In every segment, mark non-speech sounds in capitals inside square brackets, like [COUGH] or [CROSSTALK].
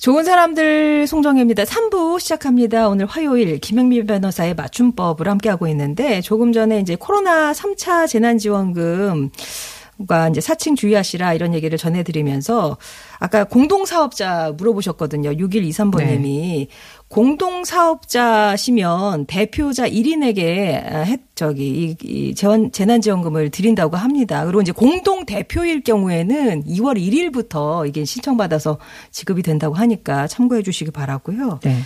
좋은 사람들 송정혜입니다. 3부 시작합니다. 오늘 화요일 김영미 변호사의 맞춤법을 함께하고 있는데 조금 전에 이제 코로나 3차 재난지원금 과 이제 사칭 주의하시라 이런 얘기를 전해드리면서 아까 공동사업자 물어보셨거든요. 6123번님이 공동사업자시면 대표자 1인에게 해, 저기 이, 이 재원 재난지원금을 드린다고 합니다. 그리고 이제 공동 대표일 경우에는 2월 1일부터 이게 신청받아서 지급이 된다고 하니까 참고해 주시기 바라고요. 네.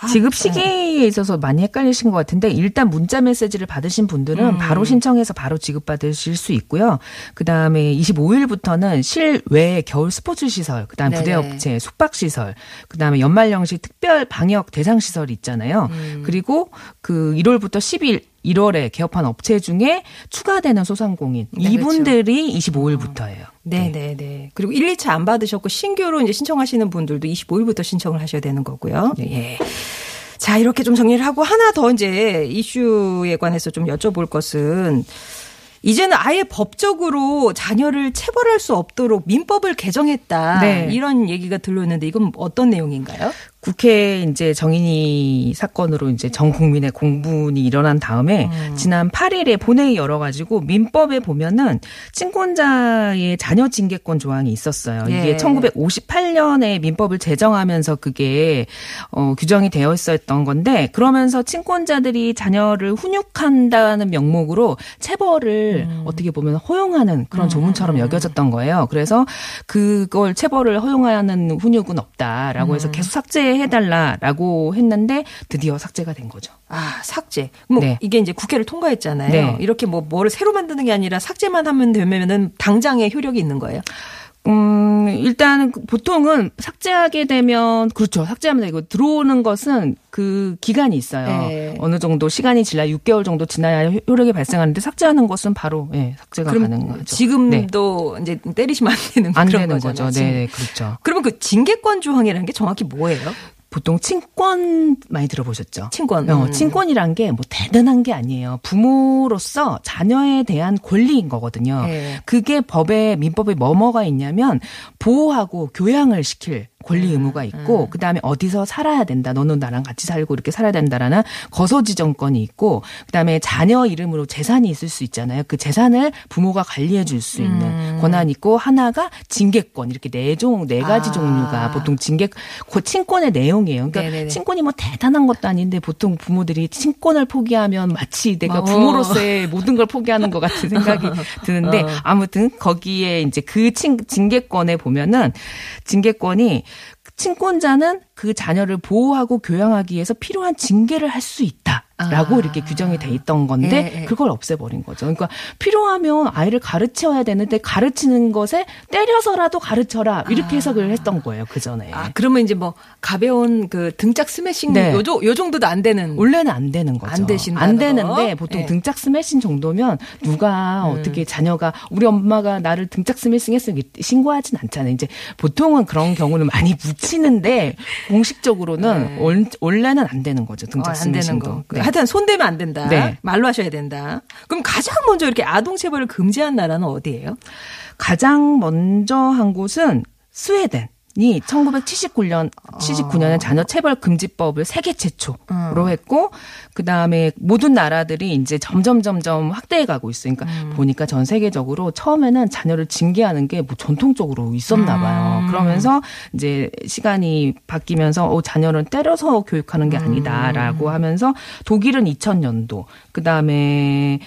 아, 지급 시기에 있어서 많이 헷갈리신 것 같은데 일단 문자 메시지를 받으신 분들은 음. 바로 신청해서 바로 지급받으실 수 있고요. 그다음에 25일부터는 실외 겨울 스포츠 시설, 그다음. 부대 업체, 숙박 시설, 그다음에 연말연시 특별 방역 대상 시설이 있잖아요. 음. 그리고 그 1월부터 10일 1월에 개업한 업체 중에 추가되는 소상공인 네, 그렇죠. 이분들이 25일부터예요. 네, 네, 네. 그리고 1, 2차 안 받으셨고 신규로 이제 신청하시는 분들도 25일부터 신청을 하셔야 되는 거고요. 예. 자, 이렇게 좀 정리를 하고 하나 더 이제 이슈에 관해서 좀 여쭤볼 것은 이제는 아예 법적으로 자녀를 체벌할 수 없도록 민법을 개정했다. 네. 이런 얘기가 들려오는데 이건 어떤 내용인가요? 국회 이제 정인이 사건으로 이제 전 국민의 공분이 일어난 다음에 음. 지난 8일에 본회의 열어가지고 민법에 보면은 친권자의 자녀 징계권 조항이 있었어요. 예. 이게 1958년에 민법을 제정하면서 그게 어, 규정이 되어 있었던 건데 그러면서 친권자들이 자녀를 훈육한다는 명목으로 체벌을 음. 어떻게 보면 허용하는 그런 조문처럼 여겨졌던 거예요. 그래서 그걸 체벌을 허용하는 훈육은 없다라고 음. 해서 계속 삭제 해달라라고 했는데 드디어 삭제가 된 거죠. 아, 삭제. 뭐 네. 이게 이제 국회를 통과했잖아요. 네. 이렇게 뭐 뭐를 새로 만드는 게 아니라 삭제만 하면 되면은 당장의 효력이 있는 거예요. 음, 일단 보통은 삭제하게 되면 그렇죠. 삭제하면 되고 들어오는 것은 그 기간이 있어요. 네. 어느 정도 시간이 지나 6개월 정도 지나야 효력이 발생하는데 삭제하는 것은 바로 예, 삭제가 가능한 거죠. 네. 지금도 이제 때리시면 안 되는 안 그런 되는 거잖아요. 거죠. 네, 네, 그렇죠. 그러면 그 징계권 조항이라는 게 정확히 뭐예요? 보통 친권 많이 들어보셨죠? 친권. 어, 음. 친권이란 게 뭐 대단한 게 아니에요. 부모로서 자녀에 대한 권리인 거거든요. 네. 그게 법에 민법에 뭐뭐가 있냐면 보호하고 교양을 시킬 권리 음, 의무가 있고 그다음에 어디서 살아야 된다. 너는 나랑 같이 살고 이렇게 살아야 된다라는 거소 지정권이 있고 그다음에 자녀 이름으로 재산이 있을 수 있잖아요. 그 재산을 부모가 관리해 줄 수 있는 음. 권한이 있고 하나가 징계권 이렇게 네종네 가지 아. 종류가 보통 징계 그 친권의 내용이에요. 그러니까 네네네. 친권이 뭐 대단한 것도 아닌데 보통 부모들이 친권을 포기하면 마치 내가 어. 부모로서의 모든 걸 포기하는 것 같은 생각이 [LAUGHS] 드는데 어. 아무튼 거기에 이제 그 친, 징계권에 보면은 징계권이 친권자는 그 자녀를 보호하고 교양하기 위해서 필요한 징계를 할 수 있다. 라고 아. 이렇게 규정이 돼 있던 건데 예, 예. 그걸 없애버린 거죠. 그러니까 필요하면 아이를 가르쳐야 되는데 가르치는 것에 때려서라도 가르쳐라 이렇게 해석을 했던 거예요 그 전에. 아, 그러면 이제 뭐 가벼운 그 등짝 스매싱 네. 요, 정- 요 정도도 안 되는 원래는 안 되는 거죠. 안 되신다는 안 되는데 거? 보통 예. 등짝 스매싱 정도면 누가 어떻게 자녀가 우리 엄마가 나를 등짝 스매싱 했으면 이렇게 신고하진 않잖아요. 이제 보통은 그런 경우는 많이 [LAUGHS] 묻히는데 공식적으로는 원- 원래는 안 되는 거죠. 어, 등짝 스매싱도. 거. 네. 하여튼 손대면 안 된다. 네. 말로 하셔야 된다. 그럼 가장 먼저 이렇게 아동 체벌을 금지한 나라는 어디예요? 가장 먼저 한 곳은 스웨덴. 이 1979년 79년에 자녀 체벌 금지법을 세계 최초로 했고 그 다음에 모든 나라들이 이제 점점 점점 확대해 가고 있어요. 그러니까 보니까 전 세계적으로 처음에는 자녀를 징계하는 게 뭐 전통적으로 있었나 봐요. 그러면서 이제 시간이 바뀌면서 어 자녀를 때려서 교육하는 게 아니다라고 하면서 독일은 2000년도 그 다음에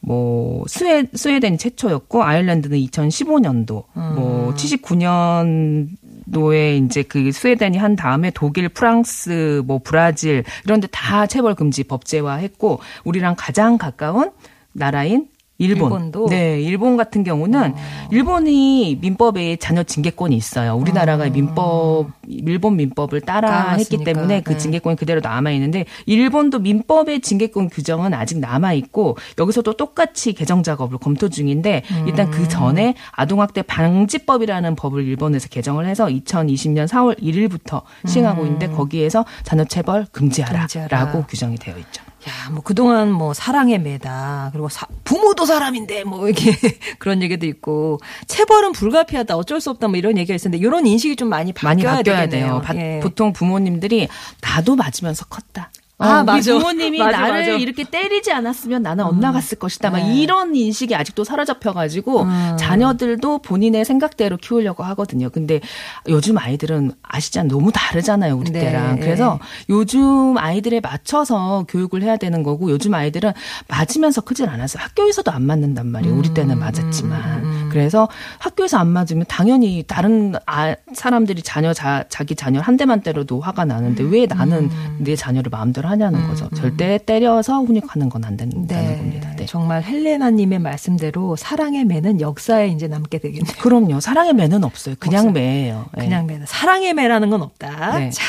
뭐 스웨 스웨덴이 최초였고 아일랜드는 2015년도 뭐 79년 도에 이제 그 스웨덴이 한 다음에 독일, 프랑스, 뭐 브라질 이런 데 다 체벌 금지 법제화했고 우리랑 가장 가까운 나라인 일본. 어. 네, 일본 같은 경우는 일본이 민법에 자녀 징계권이 있어요. 우리나라가 민법 일본 민법을 따라 했기 따라왔으니까. 때문에 그 네. 징계권이 그대로 남아 있는데 일본도 민법의 징계권 규정은 아직 남아 있고 여기서도 똑같이 개정 작업을 검토 중인데 일단 음. 그 전에 아동학대 방지법이라는 법을 일본에서 개정을 해서 2020년 4월 1일부터 시행하고 있는데 거기에서 자녀 체벌 금지하라라고 금지하라. 규정이 되어 있죠. 야, 뭐 그동안 뭐 사랑의 매다. 그리고 사- 부모도 사람인데 뭐 이렇게 [LAUGHS] 그런 얘기도 있고 체벌은 불가피하다. 어쩔 수 없다. 뭐 이런 얘기가 있었는데 이런 인식이 좀 많이 많이 바뀌어야, 바뀌어야 되겠네요. 돼요. 바- 예. 보통 부모님들이 나도 맞으면서 컸다. 아, 우리 맞아. 부모님이 맞아, 나를 맞아. 이렇게 때리지 않았으면 나는 엇나갔을 것이다. 막 네. 이런 인식이 아직도 사로잡혀가지고 음. 자녀들도 본인의 생각대로 키우려고 하거든요. 근데 요즘 아이들은 아시잖아요. 너무 다르잖아요. 우리 네. 때랑. 그래서 요즘 아이들에 맞춰서 교육을 해야 되는 거고 요즘 아이들은 맞으면서 크질 않았어요. 학교에서도 안 맞는단 말이에요. 우리 음, 때는 맞았지만. 그래서 학교에서 안 맞으면 당연히 다른 아, 사람들이 자녀 자, 자기 자녀 한 대만 때려도 화가 나는데 왜 나는 음. 내 자녀를 마음대로 하냐는 거죠. 절대 때려서 훈육하는 건 안 된다는 겁니다. 네. 정말 헬레나님의 말씀대로 사랑의 매는 역사에 이제 남게 되겠네요. 그럼요. 사랑의 매는 없어요. 그냥 없어요. 매예요. 네. 그냥 매는 사랑의 매라는 건 없다. 네. 자.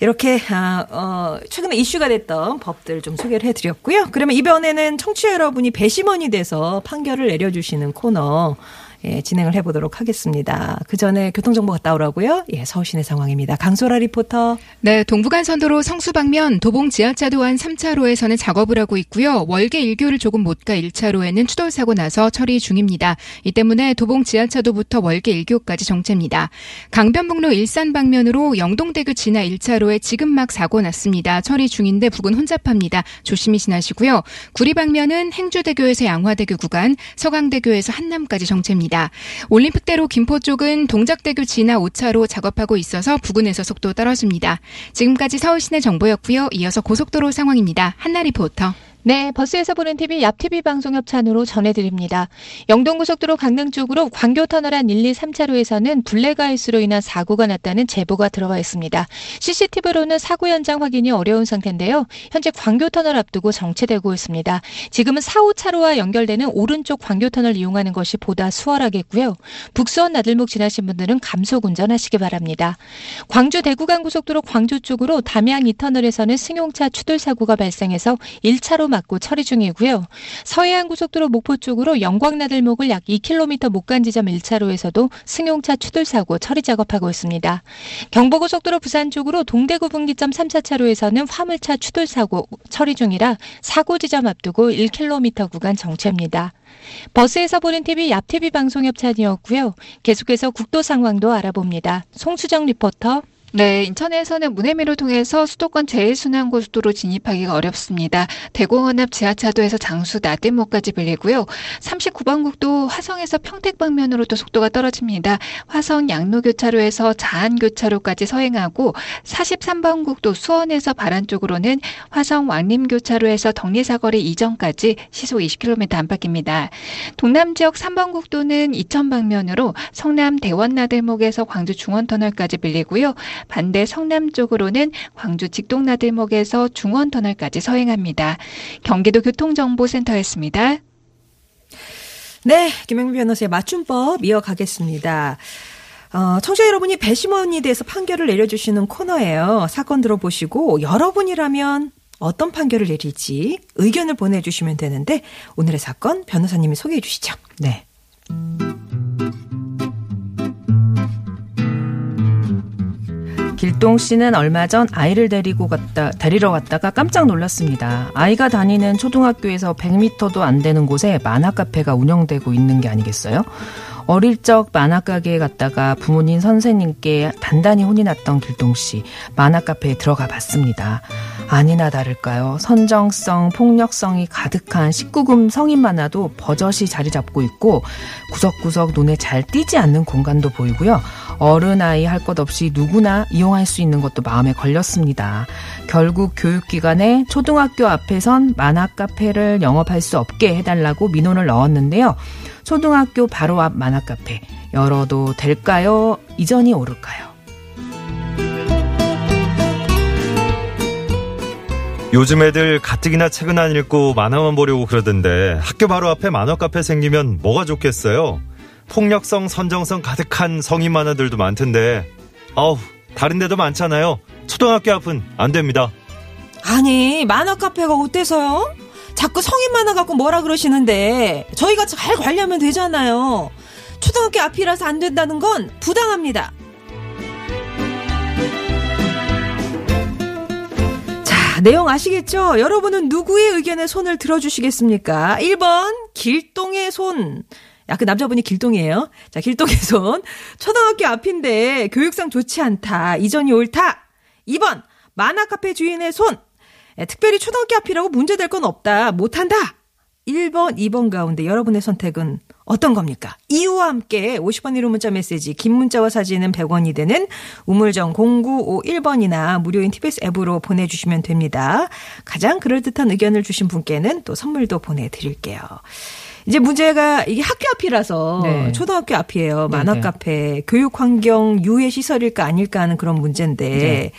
이렇게 아, 어, 최근에 이슈가 됐던 법들 좀 소개를 해드렸고요. 그러면 이번에는 청취자 여러분이 배심원이 돼서 판결을 내려주시는 코너 예, 진행을 해보도록 하겠습니다. 그 전에 교통정보 갔다 오라고요. 예, 서울시내 상황입니다. 강소라 리포터. 네, 동부간선도로 성수 방면 도봉 지하차도 안 3차로에서는 작업을 하고 있고요. 월계 1교를 조금 못 가 1차로에는 추돌 사고 나서 처리 중입니다. 이 때문에 도봉 지하차도부터 월계 1교까지 정체입니다. 강변북로 일산 방면으로 영동대교 지나 1차로에 지금 막 사고 났습니다. 처리 중인데 부근 혼잡합니다. 조심히 지나시고요. 구리 방면은 행주대교에서 양화대교 구간, 서강대교에서 한남까지 정체입니다. 올림픽대로 김포 쪽은 동작대교 지나 5차로 작업하고 있어서 부근에서 속도 떨어집니다. 지금까지 서울시내 정보였고요. 이어서 고속도로 상황입니다. 한나 리포터. 네, 버스에서 보는 TV, yapTV 방송 협찬으로 전해드립니다. 영동고속도로 강릉 쪽으로 광교터널 안 1, 2, 3차로에서는 블랙아이스로 인한 사고가 났다는 제보가 들어와 있습니다. CCTV로는 사고 현장 확인이 어려운 상태인데요. 현재 광교터널 앞두고 정체되고 있습니다. 지금은 4, 5차로와 연결되는 오른쪽 광교터널 이용하는 것이 보다 수월하겠고요. 북수원 나들목 지나신 분들은 감속 운전하시기 바랍니다. 광주 대구간 고속도로 광주 쪽으로 담양 2터널에서는 승용차 추돌 사고가 발생해서 1차로 막고 처리 중이고요. 서해안 고속도로 목포 쪽으로 영광나들목을 약 2km 못간 지점 1차로에서도 승용차 추돌 사고 처리 작업하고 있습니다. 경부고속도로 부산 쪽으로 동대구 분기점 3, 4차로에서는 화물차 추돌 사고 처리 중이라 사고 지점 앞두고 1km 구간 정체입니다. 버스에서 보는 TV, yapTV 방송 협찬이었고요. 계속해서 국도 상황도 알아봅니다. 송수정 리포터. 네, 인천에서는 문해미를 통해서 수도권 제1순환고속도로 진입하기가 어렵습니다. 대공원앞 지하차도에서 장수 나들목까지 밀리고요. 39번 국도 화성에서 평택 방면으로 도 속도가 떨어집니다. 화성 양로교차로에서 자안교차로까지 서행하고 43번 국도 수원에서 바란 쪽으로는 화성 왕림교차로에서 덕리사거리 이전까지 시속 20km 안팎입니다. 동남 지역 3번 국도는 이천 방면으로 성남 대원나들목에서 광주 중원터널까지 밀리고요. 반대 성남 쪽으로는 광주 직동나들목에서 중원 터널까지 서행합니다. 경기도 교통정보센터였습니다. 네, 김영미 변호사의 맞춤법 이어가겠습니다. 어, 청취자 여러분이 배심원이 대해서 판결을 내려주시는 코너예요. 사건 들어보시고 여러분이라면 어떤 판결을 내릴지 의견을 보내주시면 되는데 오늘의 사건 변호사님이 소개해 주시죠. 네. 길동 씨는 얼마 전 아이를 데리고 갔다 데리러 갔다가 깜짝 놀랐습니다. 아이가 다니는 초등학교에서 100m도 안 되는 곳에 만화 카페가 운영되고 있는 게 아니겠어요? 어릴 적 만화 가게에 갔다가 부모님 선생님께 단단히 혼이 났던 길동 씨 만화 카페에 들어가 봤습니다. 아니나 다를까요? 선정성, 폭력성이 가득한 19금 성인 만화도 버젓이 자리 잡고 있고 구석구석 눈에 잘 띄지 않는 공간도 보이고요. 어른 아이 할 것 없이 누구나 이용할 수 있는 것도 마음에 걸렸습니다. 결국 교육기관에 초등학교 앞에선 만화 카페를 영업할 수 없게 해달라고 민원을 넣었는데요. 초등학교 바로 앞 만화 카페 열어도 될까요? 이전이 오를까요? 요즘 애들 가뜩이나 책은 안 읽고 만화만 보려고 그러던데 학교 바로 앞에 만화 카페 생기면 뭐가 좋겠어요? 폭력성, 선정성 가득한 성인 만화들도 많던데 아우 다른 데도 많잖아요. 초등학교 앞은 안 됩니다. 아니 만화 카페가 어때서요? 자꾸 성인 만화 갖고 뭐라 그러시는데 저희가 잘 관리하면 되잖아요. 초등학교 앞이라서 안 된다는 건 부당합니다. 내용 아시겠죠? 여러분은 누구의 의견에 손을 들어주시겠습니까? 1번, 길동의 손. 야, 그 남자분이 길동이에요. 자, 길동의 [LAUGHS] 손. 초등학교 앞인데 교육상 좋지 않다. 이전이 옳다. 2번, 만화 카페 주인의 손. 에, 특별히 초등학교 앞이라고 문제될 건 없다. 못한다. 1번, 2번 가운데 여러분의 선택은 어떤 겁니까? 이유와 함께 50원 1호 문자 메시지, 긴 문자와 사진은 100원이 되는 우물정 0951번이나 무료인 TBS 앱으로 보내주시면 됩니다. 가장 그럴듯한 의견을 주신 분께는 또 선물도 보내드릴게요. 이제 문제가 이게 학교 앞이라서 네. 초등학교 앞이에요. 만화 네, 네. 카페, 교육 환경 유해 시설일까 아닐까 하는 그런 문제인데 네.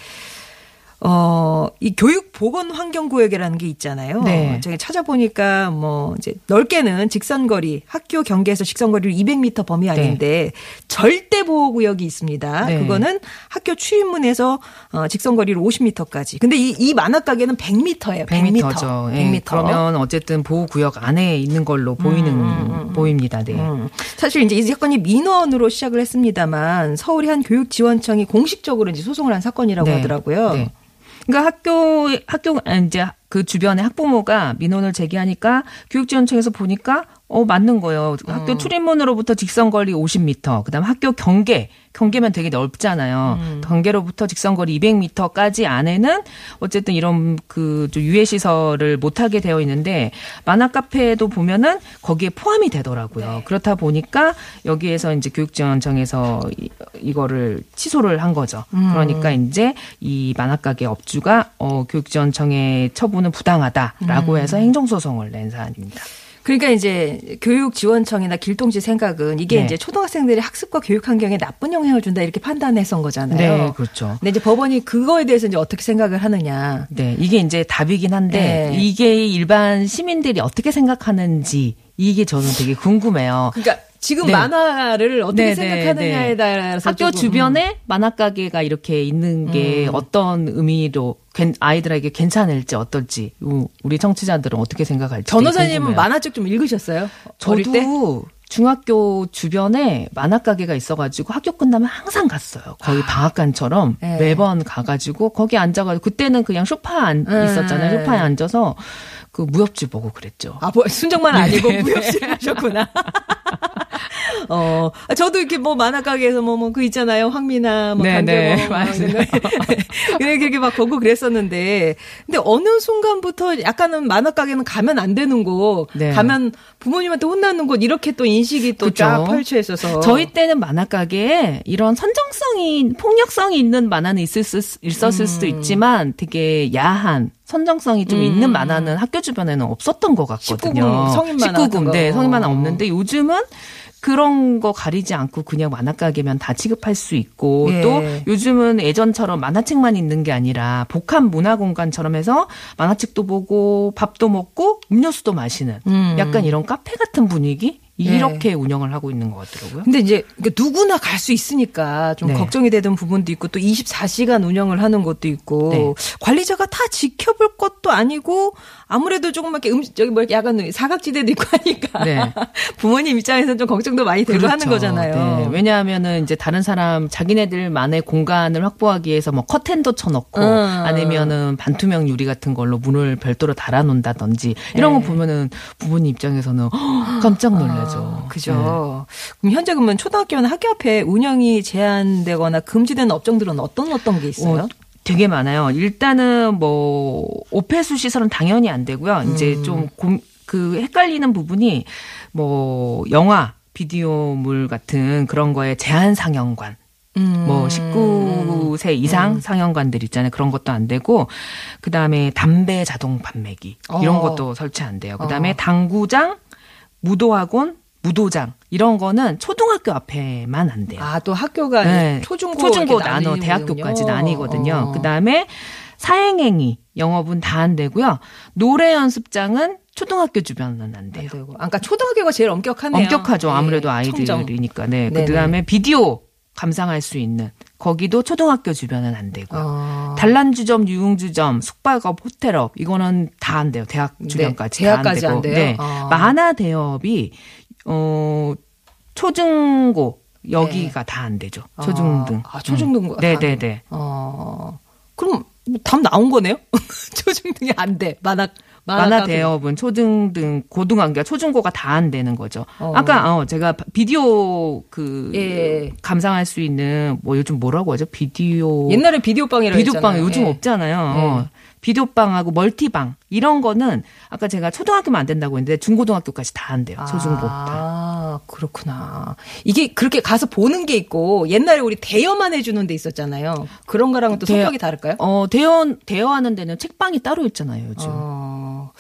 어, 이 교육 보건 환경 구역이라는 게 있잖아요. 네. 제가 찾아보니까 뭐 이제 넓게는 직선거리, 학교 경계에서 직선거리를 200m 범위 안인데 절대 보호 구역이 있습니다. 네. 그거는 학교 출입문에서 어, 직선거리로 50m까지. 근데 이, 이 만화 가게는 100m예요. 100m. 100m죠. 100m. 그러면 어쨌든 보호 구역 안에 있는 걸로 보이는, 보입니다. 네. 음. 사실 이제 이 사건이 민원으로 시작을 했습니다만 서울의 한 교육지원청이 공식적으로 이제 소송을 한 사건이라고 네. 하더라고요. 네. 그러니까 학교 학교 아, 이제 그 주변에 학부모가 민원을 제기하니까 교육지원청에서 보니까 어 맞는 거예요. 학교 음. 출입문으로부터 직선 거리 50m, 그다음 학교 경계 경계면 되게 넓잖아요. 음. 경계로부터 직선 거리 200m까지 안에는 어쨌든 이런 그좀 유해 시설을 못 하게 되어 있는데 만화 카페도 보면은 거기에 포함이 되더라고요. 네. 그렇다 보니까 여기에서 이제 교육지원청에서 이, 이거를 취소를 한 거죠. 음. 그러니까 이제 이 만화 가게 업주가 어 교육지원청의 처분은 부당하다라고 음. 해서 행정소송을 낸 사안입니다. 그러니까 이제 교육지원청이나 길동지 생각은 이게 네. 이제 초등학생들의 학습과 교육 환경에 나쁜 영향을 준다 이렇게 판단해서인 거잖아요. 네, 그렇죠. 근데 이제 법원이 그거에 대해서 이제 어떻게 생각을 하느냐. 네, 이게 이제 답이긴 한데 네. 이게 일반 시민들이 어떻게 생각하는지 이게 저는 되게 궁금해요. 그러니까 지금 네. 만화를 어떻게 네, 네, 생각하느냐에 네. 따라서 학교 조금, 주변에 만화 가게가 이렇게 있는 게 음. 어떤 의미로 괜- 아이들에게 괜찮을지 어떨지 우- 우리 청취자들은 어떻게 생각할지 전호사님은. 만화책 좀 읽으셨어요? 저도 중학교 주변에 만화 가게가 있어가지고 학교 끝나면 항상 갔어요. 거의 방학간처럼 네. 매번 가가지고 거기 앉아가지고 그때는 그냥 소파에 안- 네. 있었잖아요. 소파에 앉아서 그 무협지 보고 그랬죠. 아, 뭐, 순정만 아니고 네, 네. 무협지를 하셨구나. [LAUGHS] 어, 아, 저도 이렇게 뭐 만화 가게에서 뭐, 뭐, 그 있잖아요. 황미나, 뭐, 네, 강재범. 네, 뭐 맞아요. [LAUGHS] 그래, 그렇게 막 보고 그랬었는데. 근데 어느 순간부터 약간은 만화 가게는 가면 안 되는 곳, 네. 가면 부모님한테 혼나는 곳, 이렇게 또 인식이 또 쫙. 펼쳐 있어서. 저희 때는 만화 가게에 이런 선정성이 폭력성이 있는 만화는 있을 수, 있었을 음. 수도 있지만 되게 야한 선정성이 좀 있는 만화는 학교 주변에는 없었던 것 같거든요. 19금, 성인 만화 같은 19금, 거. 네, 성인 만화 없는데 요즘은 그런 거 가리지 않고 그냥 만화 가게면 다 취급할 수 있고 예. 또 요즘은 예전처럼 만화책만 있는 게 아니라 복합 문화 공간처럼 해서 만화책도 보고 밥도 먹고 음료수도 마시는 음. 약간 이런 카페 같은 분위기 예. 이렇게 운영을 하고 있는 것 같더라고요. 근데 이제 그러니까 누구나 갈 수 있으니까 좀 네. 걱정이 되던 부분도 있고 또 24시간 운영을 하는 것도 있고 네. 관리자가 다 지켜볼 것도 아니고 아무래도 조금 이렇게 음 저기 뭐 이렇게 약간 사각지대도 있고 하니까 네. [LAUGHS] 부모님 입장에서는 좀 걱정도 많이 되고 하는 거잖아요. 네. 왜냐하면은 이제 다른 사람 자기네들만의 공간을 확보하기 위해서 뭐 커튼도 쳐놓고 음. 아니면은 반투명 유리 같은 걸로 문을 별도로 달아놓는다든지 이런 거 네. 보면은 부모님 입장에서는 헉, [GASPS] 깜짝 놀라 죠. 아, 그죠. 그럼 현재 그러면 초등학교나 학교 앞에 운영이 제한되거나 금지되는 업종들은 어떤 어떤 게 있어요? 어, 되게 많아요. 일단은 뭐 오폐수 시설은 당연히 안 되고요. 음. 이제 좀그 헷갈리는 부분이 뭐 영화, 비디오물 같은 그런 거에 제한 상영관 음. 뭐 19세 이상 상영관들 있잖아요. 그런 것도 안 되고 그다음에 담배 자동 판매기 이런 어. 것도 설치 안 돼요. 그다음에 당구장, 무도학원, 무도장 이런 거는 초등학교 앞에만 안 돼요. 아, 또 학교가 네. 초중고 초중고 나눠. 대학교까지 나뉘거든요. 어. 그다음에 사행행위 영업은 다 안 되고요. 노래 연습장은 초등학교 주변은 안안 돼요. 되고. 아까 초등학교가 제일 엄격하네요. 엄격하죠. 네, 아무래도 청정. 아이들이니까. 네. 네네. 그 다음에 비디오 감상할 수 있는 거기도 초등학교 주변은 안 되고요. 어. 단란주점, 유흥주점, 숙박업, 호텔업 이거는 다 안 돼요. 대학 주변까지 네, 대학까지 다안 안. 돼요? 네. 어. 만화 대업이 어 초중고 여기가 다안 되죠. 초중등. 아, 초중등. 네, 네, 네. 어. 그럼 뭐답 나온 거네요? [LAUGHS] 초중등이 안 돼. 만화 만화. 대업은 초중등, 고등학교, 그러니까 초중고가 다 안 되는 거죠. 어. 아까 어 제가 비디오 그 예. 감상할 수 있는 뭐 요즘 뭐라고 하죠? 비디오 옛날에 비디오방이라고 비디오방. 요즘 예. 없잖아요. 어. 비디오방하고 멀티방 이런 거는 아까 제가 초등학교만 안 된다고 했는데 중고등학교까지 다안 돼요. 초중고 다. 아, 그렇구나. 이게 그렇게 가서 보는 게 있고 옛날에 우리 대여만 해주는 데 있었잖아요. 그런 거랑은 또 대여- 성격이 다를까요? 어 대여 대여하는 데는 책방이 따로 있잖아요. 요즘. 어.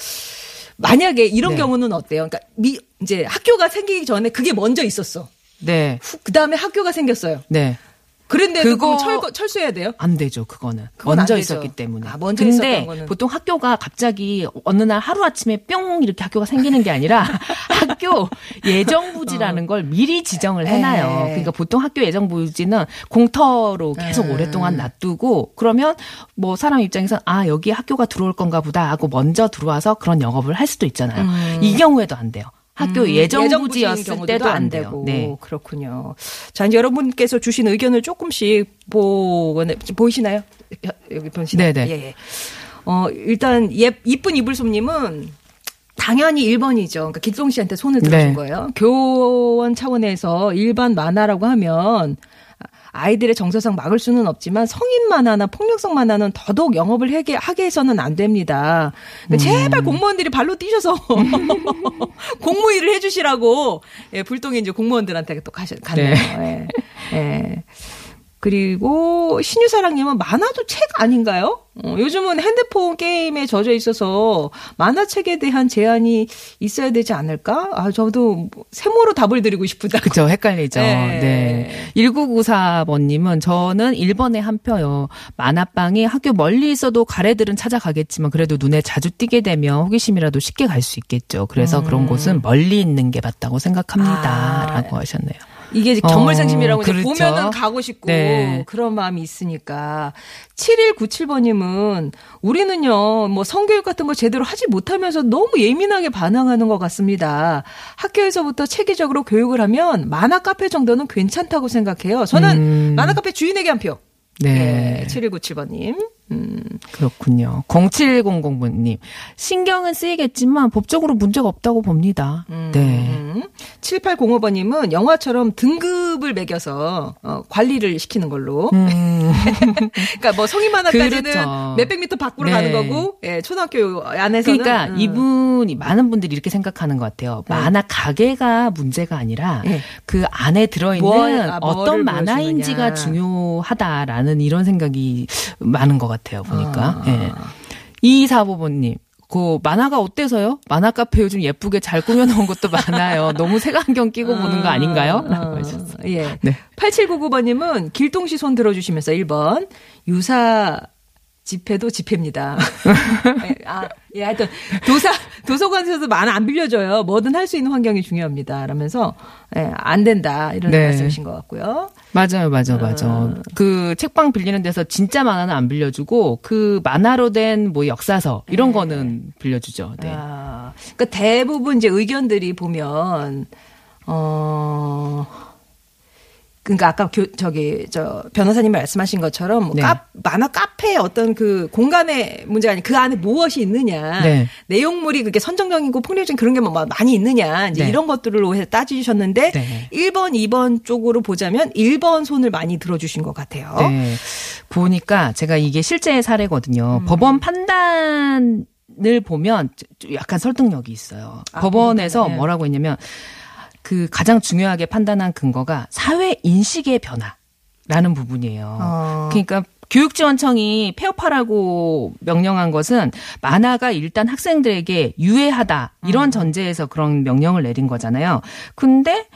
만약에 이런 네. 경우는 어때요? 그러니까 미, 이제 학교가 생기기 전에 그게 먼저 있었어. 네, 그 다음에 학교가 생겼어요. 네. 그런데도 그거- 철거, 철수해야 돼요? 안 되죠, 그거는. 먼저. 있었기 때문에. 아, 먼저 근데. 보통 학교가 갑자기 어느 날 하루아침에 뿅 이렇게 학교가 생기는 게 아니라 [LAUGHS] 학교 예정부지라는 걸 미리 지정을 해놔요. 네. 그러니까 보통 학교 예정부지는 공터로 계속 네. 오랫동안 놔두고 그러면 뭐 사람 입장에서 아, 여기 학교가 들어올 건가 보다 하고 먼저 들어와서 그런 영업을 할 수도 있잖아요. 이 경우에도 안 돼요. 학교 음, 예정 부지였을 예정부지인 때도 경우도 안 돼요. 네. 그렇군요. 자, 이제 여러분께서 주신 의견을 조금씩 보, 보이시나요? 여- 여기 보시나요? 네네. 예, 예. 어, 일단, 예, 이쁜 이불솜님은 당연히 1번이죠. 그러니까 기동 씨한테 손을 들어준 네. 거예요. 교원 차원에서 일반 만화라고 하면 아이들의 정서상 막을 수는 없지만 성인 만화나 폭력성 만화는 더더욱 영업을 하게, 하게 해서는 안 됩니다. 그러니까 제발 공무원들이 발로 뛰셔서 [LAUGHS] 공무 일을 해주시라고 예, 불똥이 이제 공무원들한테 또 가셔 갔네요. 예. 예. 그리고 신유사랑님은 만화도 책 아닌가요? 어, 요즘은 핸드폰 게임에 젖어 있어서 만화책에 대한 제한이 있어야 되지 않을까? 아, 저도 세모로 답을 드리고 싶다. 그죠. 헷갈리죠. 네. 네. 1994번님은 저는 1번에 한 표요. 만화방이 학교 멀리 있어도 가래들은 찾아가겠지만 그래도 눈에 자주 띄게 되면 호기심이라도 쉽게 갈 수 있겠죠. 그래서 그런 곳은 멀리 있는 게 맞다고 생각합니다. 아. 라고 하셨네요. 이게 이제 견물생심이라고 어, 그렇죠. 보면은 가고 싶고 네. 그런 마음이 있으니까 7197번님은 우리는요 뭐 성교육 같은 거 제대로 하지 못하면서 너무 예민하게 반응하는 것 같습니다. 학교에서부터 체계적으로 교육을 하면 만화 카페 정도는 괜찮다고 생각해요. 저는 음. 만화 카페 주인에게 한 표. 네. 네, 7197번님. 음. 그렇군요. 0700번님. 신경은 쓰이겠지만 법적으로 문제가 없다고 봅니다. 네. 음. 7805번님은 영화처럼 등급을 매겨서 어, 관리를 시키는 걸로. 음. [LAUGHS] 그러니까 뭐 성인 만화까지는 그렇죠. 몇백 미터 밖으로 네. 가는 거고, 예, 초등학교 안에서는. 그러니까 음. 이분이 많은 분들이 이렇게 생각하는 것 같아요. 만화 가게가 문제가 아니라 네. 그 안에 들어있는 뭘, 아, 어떤 만화인지가. 중요하다라는 이런 생각이 많은 것 같아요. 보니까. 아. 예. 이사보보님. 그 만화가 어때서요? 만화 카페 요즘 예쁘게 잘 꾸며놓은 것도 많아요. [LAUGHS] 너무 색안경 끼고 보는 거 아닌가요? 라고 하셨어요. 예. 네. 8799번님은 길동씨 손 들어주시면서 1번. 유사 집회도 집회입니다. 예, [LAUGHS] 아, 예, 하여튼, 도사, 도서관에서도 만화 안 빌려줘요. 뭐든 할 수 있는 환경이 중요합니다. 라면서, 예, 안 된다. 이런 네. 말씀이신 것 같고요. 맞아요, 맞아, 맞아. 그 책방 빌리는 데서 진짜 만화는 안 빌려주고 그 만화로 된 뭐 역사서 이런 거는 빌려주죠. 네. 아, 그러니까 대부분 이제 의견들이 보면 어 그러니까 아까 교, 저기 저 변호사님 말씀하신 것처럼 뭐 네. 카, 만화 카페의 어떤 그 공간의 문제가 아니 그 안에 무엇이 있느냐 네. 내용물이 그게 선정적이고 폭력적인 그런 게 뭐 많이 있느냐 이제 네. 이런 것들로 해서 따지셨는데 네. 1번 2번 쪽으로 보자면 1번 손을 많이 들어주신 것 같아요. 네. 보니까 제가 이게 실제 사례거든요. 음. 법원 판단을 보면 좀 약간 설득력이 있어요. 아, 법원에서. 뭐라고 했냐면 그 가장 중요하게 판단한 근거가 사회 인식의 변화라는 부분이에요. 어. 그러니까 교육지원청이 폐업하라고 명령한 것은 만화가 일단 학생들에게 유해하다 이런 전제에서 그런 명령을 내린 거잖아요. 근데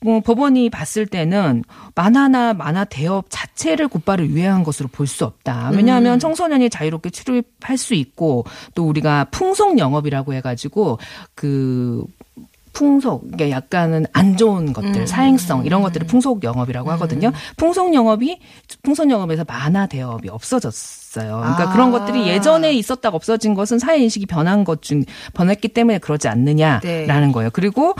뭐 법원이 봤을 때는 만화나 만화 대업 자체를 곧바로 유예한 것으로 볼 수 없다. 왜냐하면 청소년이 자유롭게 출입할 수 있고 또 우리가 풍속 영업이라고 해가지고 그 풍속, 이게 약간은 안 좋은 것들, 사행성 이런 것들을 풍속 영업이라고 하거든요. 풍속 영업이 풍속 영업에서 만화 대업이 없어졌어요. 그러니까 아. 그런 것들이 예전에 있었다가 없어진 것은 사회 인식이 변한 것 중 변했기 때문에 그러지 않느냐라는 네. 거예요. 그리고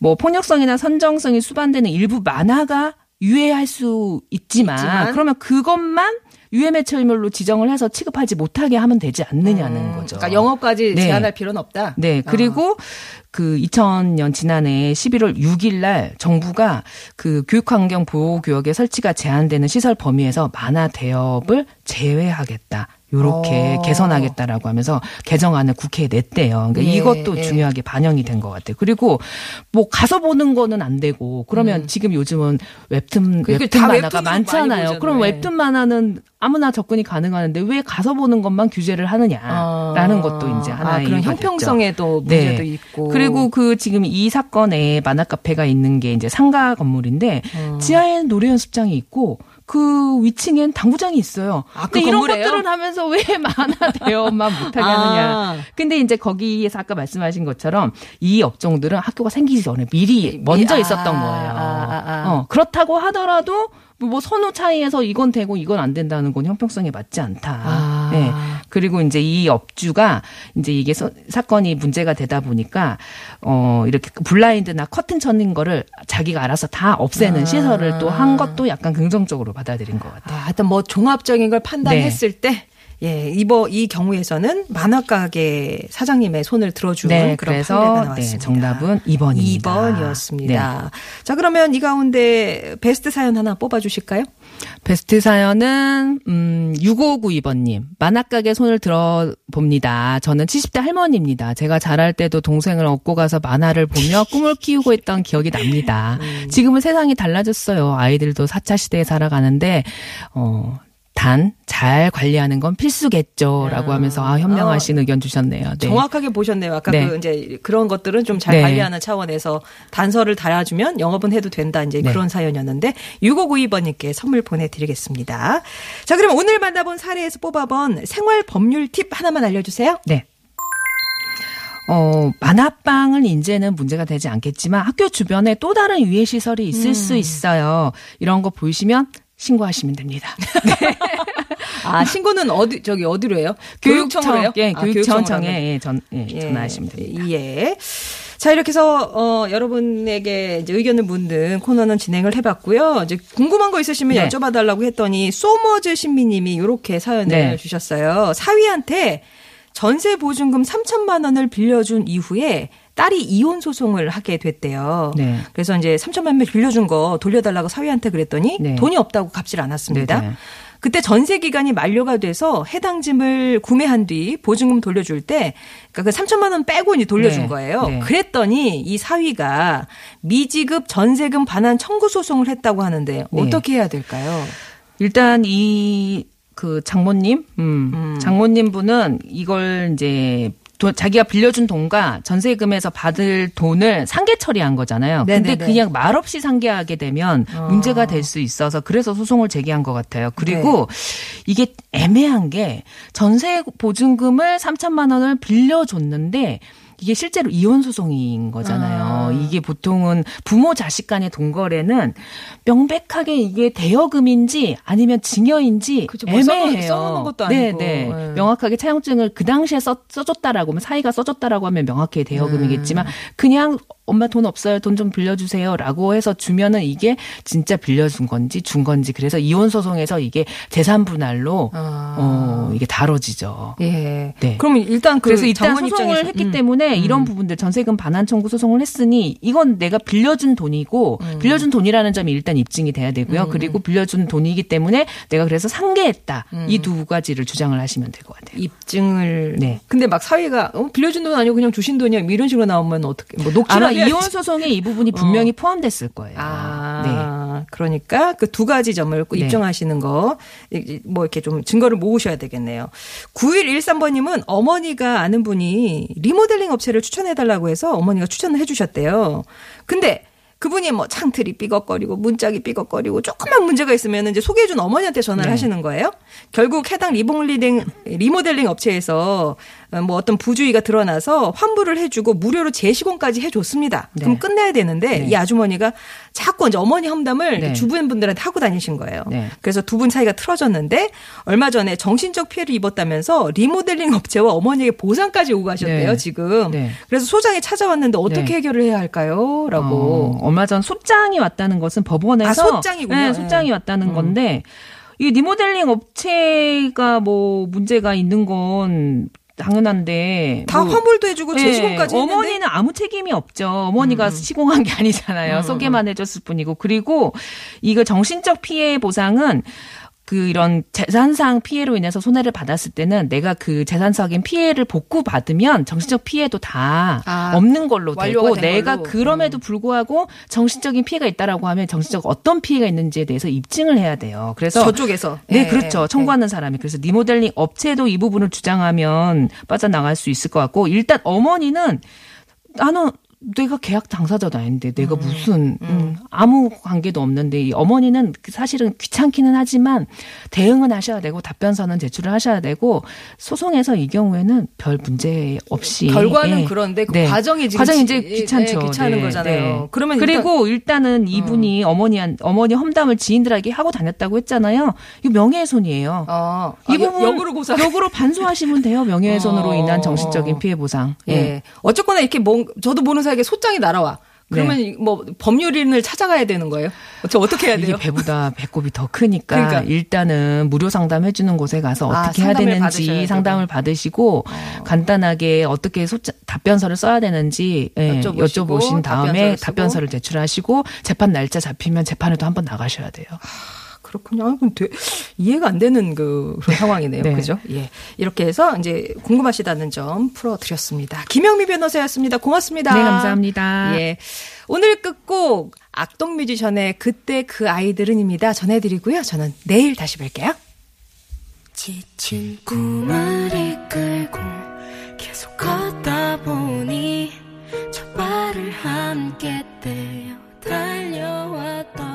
뭐 폭력성이나 선정성이 수반되는 일부 만화가 유예할 수 있지만, 있지만. 그러면 그것만 유해 매체물로 지정을 해서 취급하지 못하게 하면 되지 않느냐는 거죠. 그러니까 영업까지 네. 제한할 필요는 없다. 네. 그리고 그 2000년 지난해 11월 6일 날 정부가 그 교육환경 보호 구역에 설치가 제한되는 시설 범위에서 만화 대업을 제외하겠다. 요렇게 어. 개선하겠다라고 하면서 개정안을 국회에 냈대요. 그러니까 예, 이것도 예. 중요하게 반영이 된 것 같아요. 그리고 뭐 가서 보는 거는 안 되고 그러면 지금 요즘은 웹툰 그게 웹툰 다 만화가 많잖아요. 그럼 네. 웹툰 만화는 아무나 접근이 가능하는데 왜 가서 보는 것만 규제를 하느냐라는 것도 이제 하나의 아, 그런. 형평성에도 네. 문제도 있고. 그리고 그 지금 이 사건에 만화 카페가 있는 게 이제 상가 건물인데 어. 지하에는 노래 연습장이 있고 그 위층엔 당구장이 있어요. 아, 그 근데 이런 건물에요? 것들을 하면서 왜 [LAUGHS] 만화 대여만 못하게 하느냐. 아. 근데 이제 거기에서 아까 말씀하신 것처럼 이 업종들은 학교가 생기기 전에 미리 먼저 아, 있었던 거예요. 아, 아, 아. 어, 그렇다고 하더라도 뭐 선호 차이에서 이건 되고 이건 안 된다는 건 형평성에 맞지 않다. 아. 네. 그리고 이제 이 업주가 이제 이게 서- 사건이 문제가 되다 보니까 어 이렇게 블라인드나 커튼 쳐는 거를 자기가 알아서 다 없애는 아. 시설을 또 한 것도 약간 긍정적으로 받아들인 것 같아요. 아, 하여튼 뭐 종합적인 걸 판단했을 때 예, 이번 이 경우에서는 만화 가게 사장님의 손을 들어주는 네, 그런 그래서 판례가 네, 나왔습니다. 정답은 2번입니다. 2번이었습니다. 자, 그러면 이 가운데 베스트 사연 하나 뽑아 주실까요? 베스트 사연은 음 6592번 님 만화 가게 손을 들어 봅니다. 저는 70대 할머니입니다. 제가 자랄 때도 동생을 업고 가서 만화를 보며 [LAUGHS] 꿈을 키우고 있던 기억이 납니다. 지금은 세상이 달라졌어요. 아이들도 4차 시대에 살아가는데 어. 단 잘 관리하는 건 필수겠죠라고 하면서 아 현명하신 의견 주셨네요. 네. 정확하게 보셨네요. 아까 네. 그 이제 그런 것들은 좀잘 네. 관리하는 차원에서 단서를 달아주면 영업은 해도 된다. 이제 네. 그런 사연이었는데 6592번님께 선물 보내드리겠습니다. 자, 그럼 오늘 만나본 사례에서 뽑아본 생활 법률 팁 하나만 알려주세요. 네. 어, 만화방을 이제는 문제가 되지 않겠지만 학교 주변에 또 다른 유해 시설이 있을 음. 수 있어요. 이런 거 보이시면 신고하시면 됩니다. [LAUGHS] 아, 신고는 어디, 저기 어디로 해요? 교육청으로 해요? 예, 아, 교육청청에 하면. 예, 전, 예, 예. 전화하시면 됩니다. 예. 자, 이렇게 해서, 어, 여러분에게 이제 의견을 묻는 코너는 진행을 해봤고요. 이제 궁금한 거 있으시면 네. 여쭤봐달라고 했더니, 소머즈 신미님이 이렇게 사연을 네. 주셨어요. 사위한테 전세 보증금 3천만 원을 빌려준 이후에 딸이 이혼 소송을 하게 됐대요. 네. 그래서 이제 3천만 원 빌려준 거 돌려달라고 사위한테 그랬더니 네. 돈이 없다고 갚질 않았습니다. 네네. 그때 전세 기간이 만료가 돼서 해당 짐을 구매한 뒤 보증금 돌려줄 때, 그러니까 그 3천만 원 빼고 이제 돌려준 네. 거예요. 네. 그랬더니 이 사위가 미지급 전세금 반환 청구 소송을 했다고 하는데 네. 어떻게 해야 될까요? 일단 이 그 장모님, 음, 장모님 분은 이걸 이제 도- 자기가 빌려준 돈과 전세금에서 받을 돈을 상계 처리한 거잖아요. 근데 네네네. 그냥 말없이 상계하게 되면 문제가 될 수 있어서 그래서 소송을 제기한 것 같아요. 그리고 이게 애매한 게 전세 보증금을 3천만 원을 빌려줬는데 이게 실제로 이혼 소송인 거잖아요. 이게 보통은 부모 자식 간의 동거래는 명백하게 이게 대여금인지 아니면 증여인지 그쵸, 뭐 애매해요. 써놓는 것도 아니고. 네, 네. 네. 명확하게 차용증을 그 당시에 써, 써줬다라고 하면 사이가 써줬다라고 하면 명확히 대여금이겠지만 그냥 엄마 돈 없어요. 돈 좀 빌려주세요 라고 해서 주면은 이게 진짜 빌려준 건지 준 건지 그래서 이혼 소송에서 이게 재산 분할로 아. 어 이게 다뤄지죠. 예. 네. 그러면 일단 그 그래서 일단 소송을 입장에서- 했기 음. 때문에 이런 부분들 전세금 반환 청구 소송을 했으니 이건 내가 빌려준 돈이고 음. 빌려준 돈이라는 점이 일단 입증이 돼야 되고요. 그리고 빌려준 돈이기 때문에 내가 그래서 상계했다. 음. 이두 가지를 주장을 하시면 될 것 같아요. 입증을. 네. 근데 막 사위가 어, 빌려준 돈 아니고 그냥 주신 돈이야 뭐 이런 식으로 나오면 어떻게 뭐 해야지. 이혼 소송에 이 부분이 분명히 포함됐을 거예요. 아, 그러니까 그 두 가지 점을 꼭 네. 입증하시는 거, 이- 뭐 이렇게 좀 증거를 모으셔야 되겠네요. 9113번님은 어머니가 아는 분이 리모델링 업체를 추천해달라고 해서 어머니가 추천을 해주셨대요. 근데 그분이 뭐 창틀이 삐걱거리고 문짝이 삐걱거리고 조금만 문제가 있으면 이제 소개해준 어머니한테 전화를 네. 하시는 거예요. 결국 해당 리모델링 리모델링 업체에서 뭐 어떤 부주의가 드러나서 환불을 해주고 무료로 재시공까지 해줬습니다. 네. 그럼 끝내야 되는데 네. 이 아주머니가 자꾸 이제 어머니 험담을 네. 주변 분들한테 하고 다니신 거예요. 네. 그래서 두 분 사이가 틀어졌는데 얼마 전에 정신적 피해를 입었다면서 리모델링 업체와 어머니에게 보상까지 오고 가셨대요 네. 지금. 네. 그래서 소장이 찾아왔는데 어떻게 네. 해결을 해야 할까요? 라고. 어, 얼마 전 소장이 왔다는 것은 법원에서 아, 소장이군요. 네, 소장이 네. 왔다는 음. 건데 이 리모델링 업체가 뭐 문제가 있는 건 당연한데 다 뭐 환불도 해주고 재시공까지 예, 했는데 어머니는 아무 책임이 없죠. 어머니가 시공한 게 아니잖아요. 음, 소개만 해줬을 뿐이고 그리고 이거 정신적 피해 보상은 그 이런 재산상 피해로 인해서 손해를 받았을 때는 내가 그 재산적인 피해를 복구받으면 정신적 피해도 다 아, 없는 걸로 되고 된 내가 걸로. 그럼에도 불구하고 정신적인 피해가 있다라고 하면 정신적 어떤 피해가 있는지에 대해서 입증을 해야 돼요. 그래서 저쪽에서. 네, 예, 그렇죠. 예. 청구하는 사람이. 그래서 리모델링 업체도 이 부분을 주장하면 빠져나갈 수 있을 것 같고, 일단 어머니는 나는 내가 계약 당사자도 아닌데 내가 무슨 음, 아무 관계도 없는데 이 어머니는 사실은 귀찮기는 하지만 대응은 하셔야 되고 답변서는 제출을 하셔야 되고 소송에서 이 경우에는 별 문제 없이 결과는 예. 그런데 그 네. 과정이 지금 과정이 이제 지- 귀찮죠. 예, 귀찮은 네, 거잖아요. 네. 그러면 그리고 일단 은 이분이 어머니한 어머니 험담을 지인들에게 하고 다녔다고 했잖아요. 이거 명예훼손이에요. 어, 이 아, 부분 역- 역으로 고사. 역으로 반소하시면 돼요. 명예훼손으로 [LAUGHS] 어. 인한 정신적인 피해 보상. 예. 어쨌거나 이렇게 뭐 저도 모르는 사이 에 소장이 날아와. 그러면 이- 뭐 법률인을 찾아가야 되는 거예요? 저 어떻게 해야 이게 돼요? 배보다 배꼽이 더 크니까 그러니까. 일단은 무료 상담 해주는 곳에 가서 아, 어떻게 해야 상담을 받으셔야 되는지. 상담을 받으시고 간단하게 어떻게 소, 답변서를 써야 되는지 예, 여쭤보신 다음에 답변서를. 답변서를 제출하시고 재판 날짜 잡히면 재판에도 한번 나가셔야 돼요. 그렇군요. 아, 그럼 되- 이해가 안 되는 그 그런 [LAUGHS] 상황이네요. 네. 그죠? 예. 이렇게 해서 이제 궁금하시다는 점 풀어드렸습니다. 김영미 변호사였습니다. 고맙습니다. 네, 감사합니다. 예. 오늘 끝곡 악동 뮤지션의 그때 그 아이들은입니다. 전해드리고요. 저는 내일 다시 뵐게요. 지친 꿈을 이끌고 계속 걷다 보니 첫 발을 함께 떼어 달려왔던